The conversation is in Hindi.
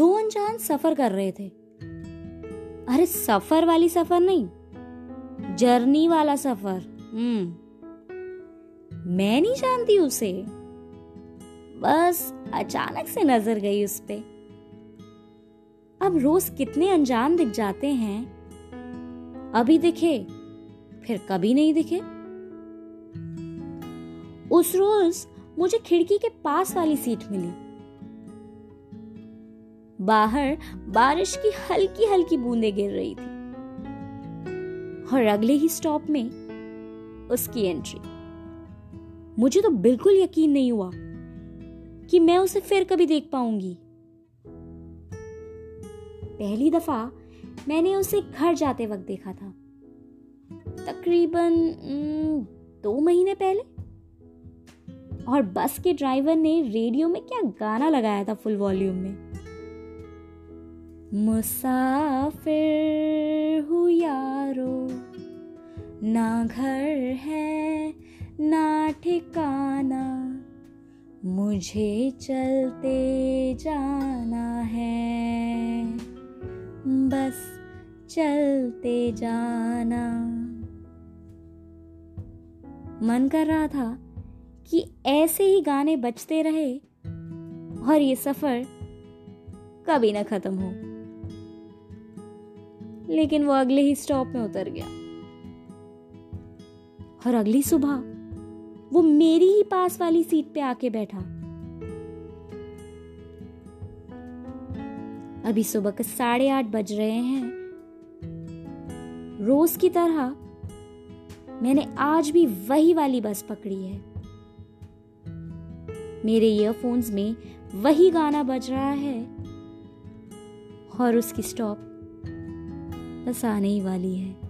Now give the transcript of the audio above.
सफ़र कर रहे थे। अरे, सफ़र वाली सफ़र नहीं, जर्नी वाला सफ़र। हम्म मैं नहीं जानती उसे। बस अचानक से नज़र गई उस पे। अब रोज कितने अनजान दिख जाते हैं। अभी दिखे, फिर कभी नहीं दिखे। उस रोज मुझे खिड़की के पास वाली सीट मिली। बाहर बारिश की हल्की हल्की बूंदें गिर रही थी। और अगले ही स्टॉप में उसकी एंट्री मुझे तो बिल्कुल यकीन नहीं हुआ कि मैं उसे फिर कभी देख पाऊँगी। पहली दफ़ा मैंने उसे घर जाते वक्त देखा था। तकरीबन दो महीने पहले। और बस के ड्राइवर ने रेडियो में क्या गाना लगाया था फुल वॉल्यूम में। मुसाफिर हूँ यारो। ना घर है, ना ठिकाना। मुझे चलते जाना है। बस चलते जाना। मन कर रहा था कि ऐसे ही गाने बजते रहे और ये सफ़र कभी ना खत्म हो। लेकिन वो अगले ही स्टॉप में उतर गया। और अगली सुबह, वो मेरी ही पास वाली सीट पे आके बैठा। अभी सुबह के साढ़े आठ बज रहे हैं। रोज की तरह, मैंने आज भी वही वाली बस पकड़ी है। मेरे ईयरफोन्स में वही गाना बज रहा है। और उसकी स्टॉप बस आने ही वाली है।